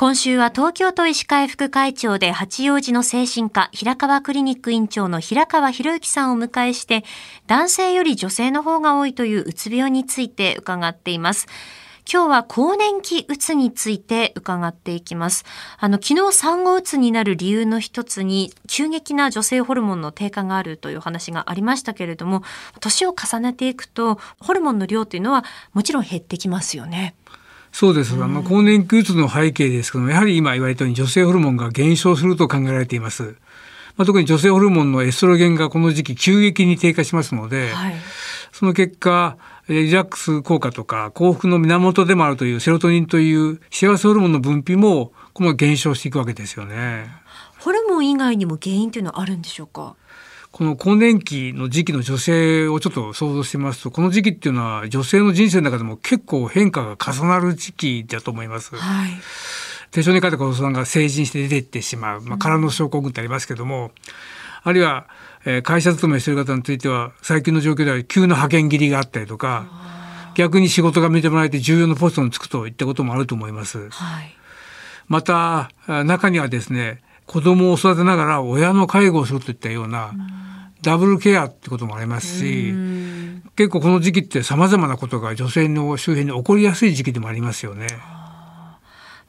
今週は東京都医師会副会長で八王子の精神科平川クリニック院長の平川博之さんをお迎えして男性より女性の方が多いといううつ病について伺っています。今日は更年期うつについて伺っていきます。あの、昨日産後うつになる理由の一つに、急激な女性ホルモンの低下があるという話がありましたけれども、年を重ねていくと、ホルモンの量というのはもちろん減ってきますよね。そうです。あの、更年期うつの背景ですけども、やはり今言われたように女性ホルモンが減少すると考えられています。まあ、特に女性ホルモンのエストロゲンがこの時期急激に低下しますので、はい、その結果、リラックス効果とか幸福の源でもあるというセロトニンという幸せホルモンの分泌もこの減少していくわけですよね。ホルモン以外にも原因というのはあるんでしょうか？この更年期の時期の女性をちょっと想像してみますとこの時期っていうのは女性の人生の中でも結構変化が重なる時期だと思います。はい、手帳に書いた子さんが成人して出ていってしまう、まあ、空の症候群ってありますけども、うん、あるいは、えー、会社勤めしている方については最近の状況では急な派遣切りがあったりとか逆に仕事が見てもらえて重要なポストに就くといったこともあると思います。はい、また中にはですね子供を育てながら親の介護をするといったような、ダブルケアってこともありますし、結構この時期って様々なことが女性の周辺に起こりやすい時期でもありますよね。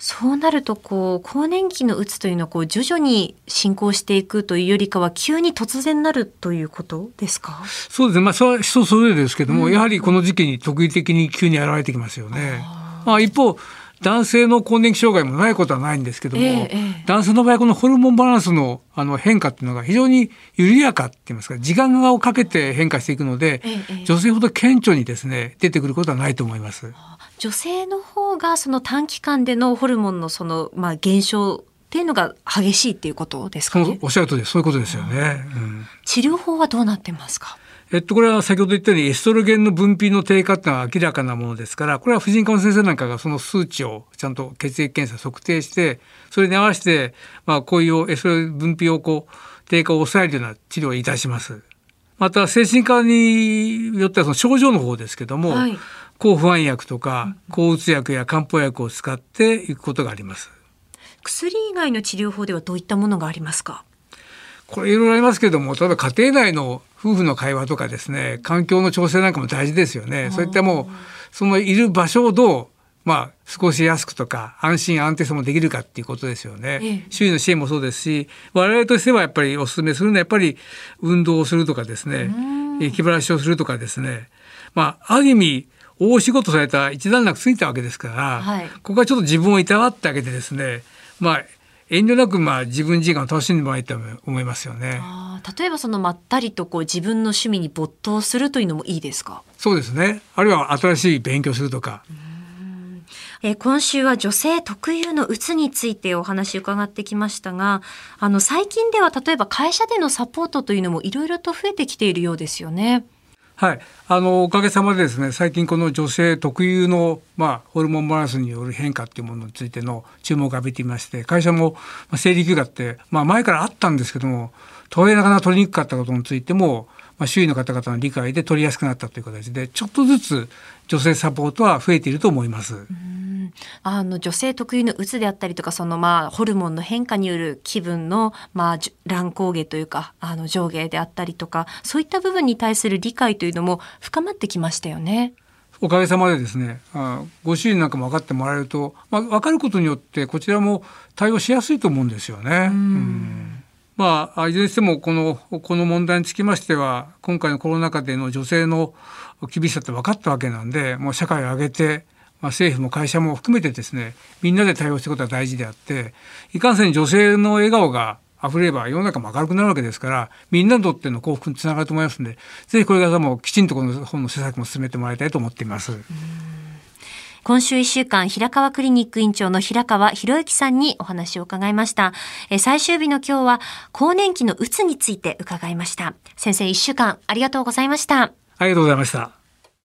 そうなるとこう更年期のうつというのはこう徐々に進行していくというよりかは急に突然なるということですか？そうですね。まあそれは人それぞれですけども、うん、やはりこの時期に特異的に急に現れてきますよね。まあ、一方男性の更年期障害もないことはないんですけども、えー、男性の場合このホルモンバランスのあの変化っていうのが非常に緩やかって言いますか時間をかけて変化していくので、えー、女性ほど顕著にですね出てくることはないと思います。女性の方がその短期間でのホルモンのそのまあ減少っていうのが激しいっていうことですかね？おっしゃるとりそういうことですよね。うん、治療法はどうなってますか？えっと、これは先ほど言ったようにエストロゲンの分泌の低下っていうのは明らかなものですから、これは婦人科の先生なんかがその数値をちゃんと血液検査測定して、それに合わせて、まあ、こういうエストロゲン分泌をこう、低下を抑えるような治療をいたします。また、精神科によってはその症状の方ですけども、はい、抗不安薬とか、抗うつ薬や漢方薬を使っていくことがあります。薬以外の治療法ではどういったものがありますか？これいろいろありますけども例えば家庭内の夫婦の会話とかですね環境の調整なんかも大事ですよね。そういったもうそのいる場所をどうまあ、過ごしやすくとか安心安定さもできるかっていうことですよね、ええ、周囲の支援もそうですし我々としてはやっぱりお勧めするのはやっぱり運動をするとかですね気晴らしをするとかですね。まあある意味大仕事された一段落ついたわけですから、はい、ここはちょっと自分をいたわってあげてですねまあ遠慮なくまあ自分時間を楽しんでもらいたいと思いますよね。例えばそのまったりとこう自分の趣味に没頭するというのもいいですか？そうですね。あるいは新しい勉強するとか。え今週は女性特有のうつについてお話伺ってきましたが、あの最近では例えば会社でのサポートというのもいろいろと増えてきているようですよね。はい、あのおかげさまでですね最近この女性特有の、まあ、ホルモンバランスによる変化っていうものについての注目を浴びていまして会社も、生理休暇って、まあ、前からあったんですけども取れなかなか取りにくかったことについても、まあ、周囲の方々の理解で取りやすくなったという形でちょっとずつ女性サポートは増えていると思います。あの女性特有のうつであったりとかそのまあホルモンの変化による気分のまあ乱高下というかあの上下であったりとかそういった部分に対する理解というのも深まってきましたよね。おかげさまでですねあご主人なんかも分かってもらえると、まあ、分かることによってこちらも対応しやすいと思うんですよね。うんまあ、いずれにしてもこのこの問題につきましては今回のコロナ禍での女性の厳しさって分かったわけなんでもう社会を挙げてまあ、政府も会社も含めてですねみんなで対応していくことは大事であっていかんせん女性の笑顔が溢れれば世の中も明るくなるわけですからみんなにとっての幸福につながると思いますのでぜひこれからもきちんとこの本の施策も進めてもらいたいと思っています。今週1週間、平川クリニック院長の平川博之さんにお話を伺いました。え最終日の今日は、更年期のうつについて伺いました。先生、1週間ありがとうございました。ありがとうございました。